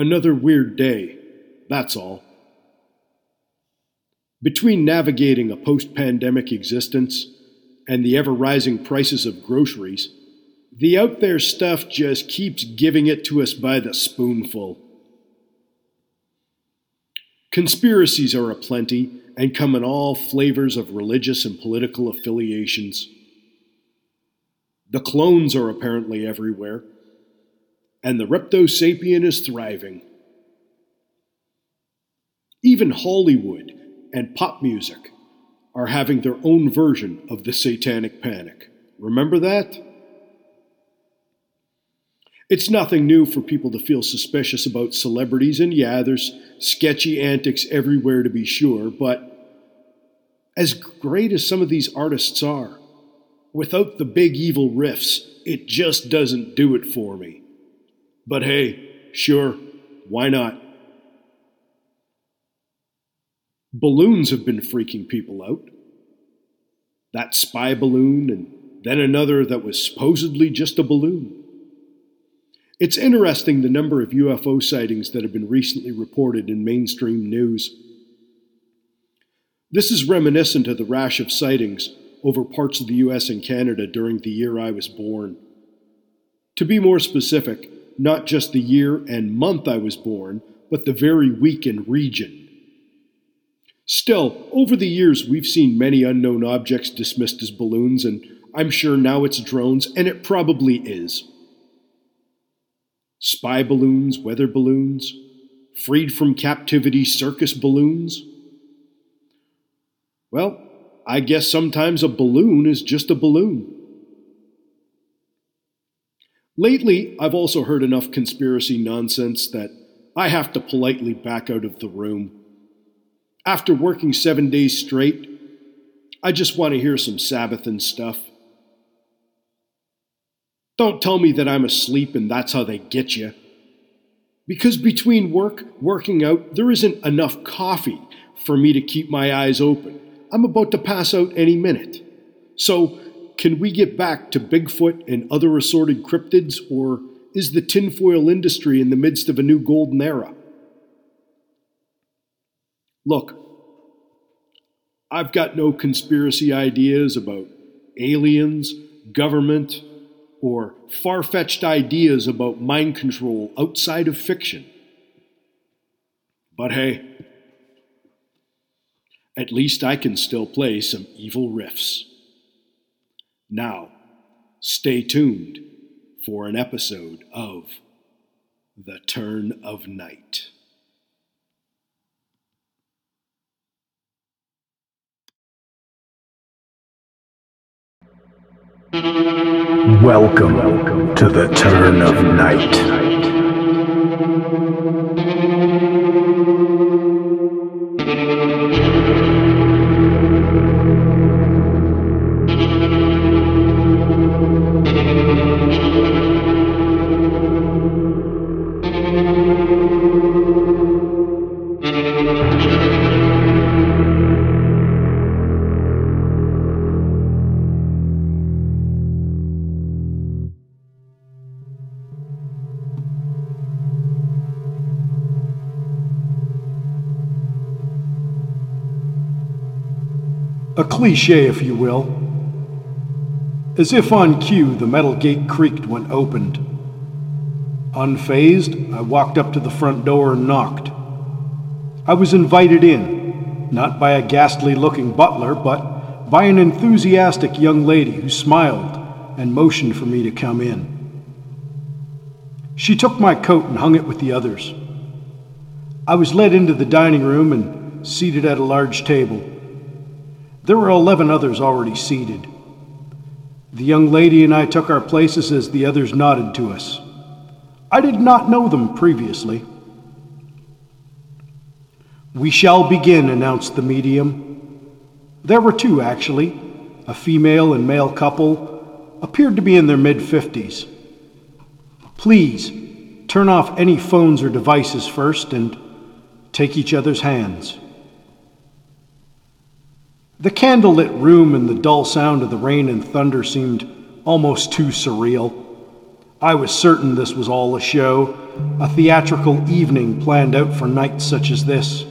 Another weird day, that's all. Between navigating a post pandemic existence and the ever rising prices of groceries, the out there stuff just keeps giving it to us by the spoonful. Conspiracies are aplenty and come in all flavors of religious and political affiliations. The clones are apparently everywhere, and the Repto sapien is thriving. Even Hollywood and pop music are having their own version of the satanic panic. Remember that? It's nothing new for people to feel suspicious about celebrities, and yeah, there's sketchy antics everywhere to be sure, but as great as some of these artists are, without the big evil riffs, it just doesn't do it for me. But hey, sure, why not? Balloons have been freaking people out. That spy balloon, and then another that was supposedly just a balloon. It's interesting the number of UFO sightings that have been recently reported in mainstream news. This is reminiscent of the rash of sightings over parts of the US and Canada during the year I was born. To be more specific, not just the year and month I was born, but the very week and region. Still, over the years, we've seen many unknown objects dismissed as balloons, and I'm sure now it's drones, and it probably is spy balloons, weather balloons, freed from captivity circus balloons? Well, I guess sometimes a balloon is just a balloon. Lately, I've also heard enough conspiracy nonsense that I have to politely back out of the room. After working seven days straight, I just want to hear some Sabbath and stuff. Don't tell me that I'm asleep and that's how they get you. Because between work, working out, there isn't enough coffee for me to keep my eyes open. I'm about to pass out any minute. So, can we get back to Bigfoot and other assorted cryptids, or is the tinfoil industry in the midst of a new golden era? Look, I've got no conspiracy ideas about aliens, government, or far fetched ideas about mind control outside of fiction. But hey, at least I can still play some evil riffs. Now, stay tuned for an episode of The Turn of Night. Welcome to the turn of night. A cliche, if you will. As if on cue, the metal gate creaked when opened. Unfazed, I walked up to the front door and knocked. I was invited in, not by a ghastly looking butler, but by an enthusiastic young lady who smiled and motioned for me to come in. She took my coat and hung it with the others. I was led into the dining room and seated at a large table. There were 11 others already seated. The young lady and I took our places as the others nodded to us. I did not know them previously. We shall begin, announced the medium. There were two, actually. A female and male couple appeared to be in their mid 50s. Please turn off any phones or devices first and take each other's hands. The candlelit room and the dull sound of the rain and thunder seemed almost too surreal. I was certain this was all a show, a theatrical evening planned out for nights such as this.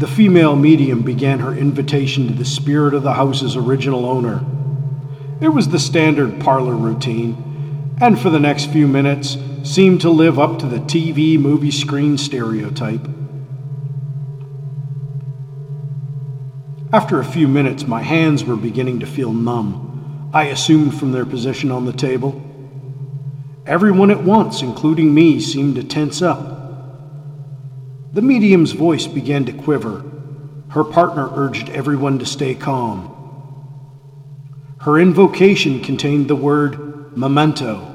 The female medium began her invitation to the spirit of the house's original owner. It was the standard parlor routine, and for the next few minutes seemed to live up to the TV movie screen stereotype. After a few minutes, my hands were beginning to feel numb. I assumed from their position on the table. Everyone at once, including me, seemed to tense up. The medium's voice began to quiver. Her partner urged everyone to stay calm. Her invocation contained the word memento,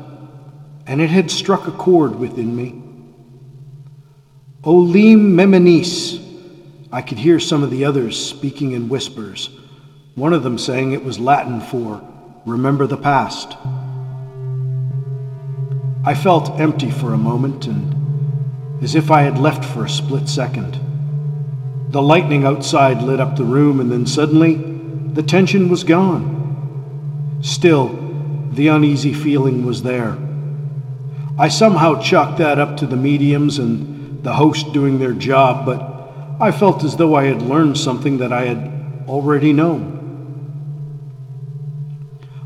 and it had struck a chord within me. Olim memenis, I could hear some of the others speaking in whispers, one of them saying it was Latin for remember the past. I felt empty for a moment and as if I had left for a split second. The lightning outside lit up the room, and then suddenly the tension was gone. Still, the uneasy feeling was there. I somehow chalked that up to the mediums and the host doing their job, but I felt as though I had learned something that I had already known.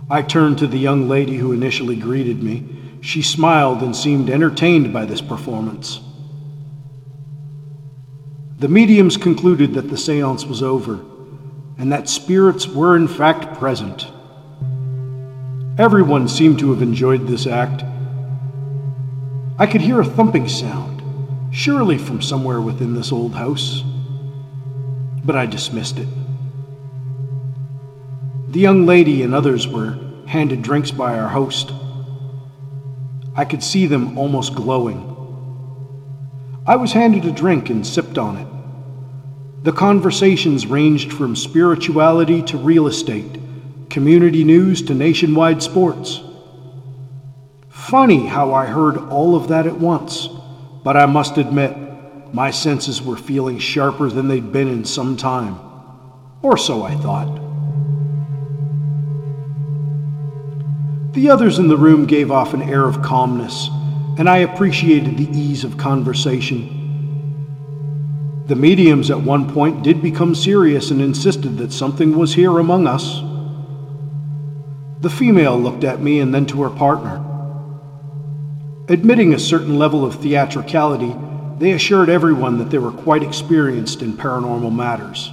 I turned to the young lady who initially greeted me. She smiled and seemed entertained by this performance. The mediums concluded that the seance was over and that spirits were in fact present. Everyone seemed to have enjoyed this act. I could hear a thumping sound surely from somewhere within this old house. But I dismissed it. The young lady and others were handed drinks by our host. I could see them almost glowing. I was handed a drink and sipped on it. The conversations ranged from spirituality to real estate, community news to nationwide sports. Funny how I heard all of that at once but I must admit, my senses were feeling sharper than they'd been in some time. Or so I thought. The others in the room gave off an air of calmness, and I appreciated the ease of conversation. The mediums at one point did become serious and insisted that something was here among us. The female looked at me and then to her partner. Admitting a certain level of theatricality, they assured everyone that they were quite experienced in paranormal matters.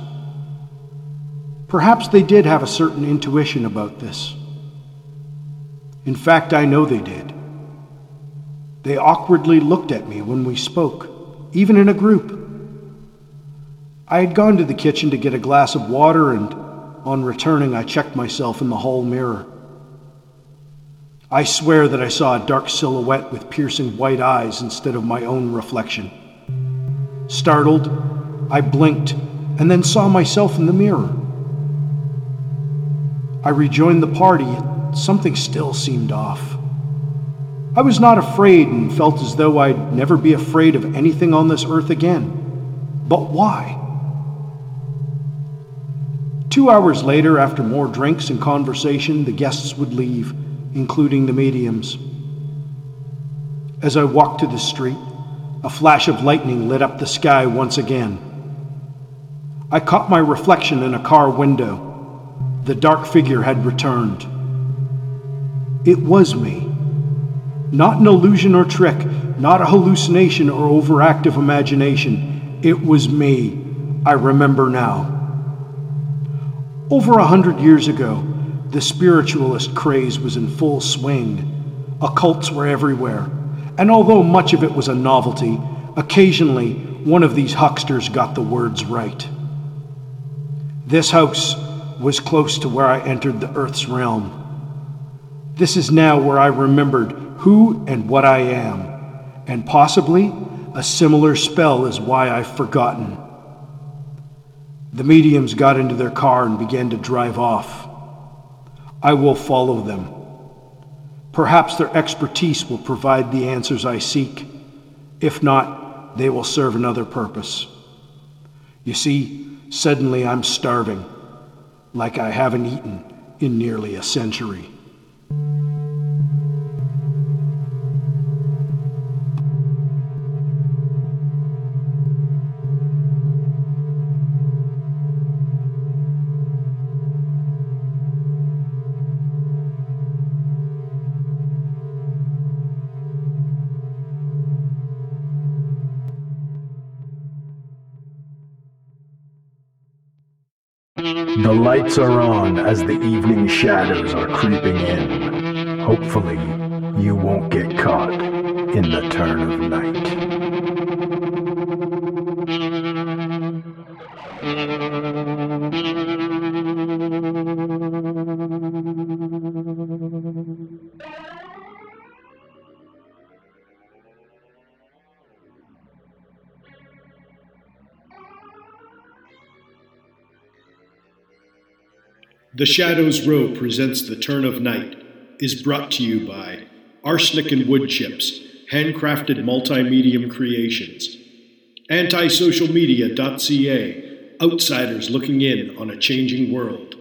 Perhaps they did have a certain intuition about this. In fact, I know they did. They awkwardly looked at me when we spoke, even in a group. I had gone to the kitchen to get a glass of water, and on returning, I checked myself in the hall mirror. I swear that I saw a dark silhouette with piercing white eyes instead of my own reflection. Startled, I blinked and then saw myself in the mirror. I rejoined the party, yet something still seemed off. I was not afraid and felt as though I'd never be afraid of anything on this earth again. But why? Two hours later, after more drinks and conversation, the guests would leave including the mediums. As I walked to the street, a flash of lightning lit up the sky once again. I caught my reflection in a car window. The dark figure had returned. It was me. Not an illusion or trick, not a hallucination or overactive imagination. It was me. I remember now. Over a hundred years ago, the spiritualist craze was in full swing. Occults were everywhere, and although much of it was a novelty, occasionally one of these hucksters got the words right. This house was close to where I entered the Earth's realm. This is now where I remembered who and what I am, and possibly a similar spell is why I've forgotten. The mediums got into their car and began to drive off. I will follow them. Perhaps their expertise will provide the answers I seek. If not, they will serve another purpose. You see, suddenly I'm starving, like I haven't eaten in nearly a century. The lights are on as the evening shadows are creeping in. Hopefully, you won't get caught in the turn of night. The Shadows Row presents The Turn of Night is brought to you by Arsenic and Wood Chips, handcrafted multimedium creations, antisocialmedia.ca, outsiders looking in on a changing world,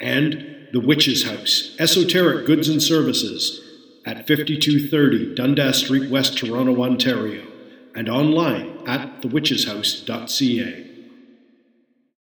and The Witch's House, esoteric goods and services at 5230 Dundas Street, West Toronto, Ontario, and online at thewitcheshouse.ca.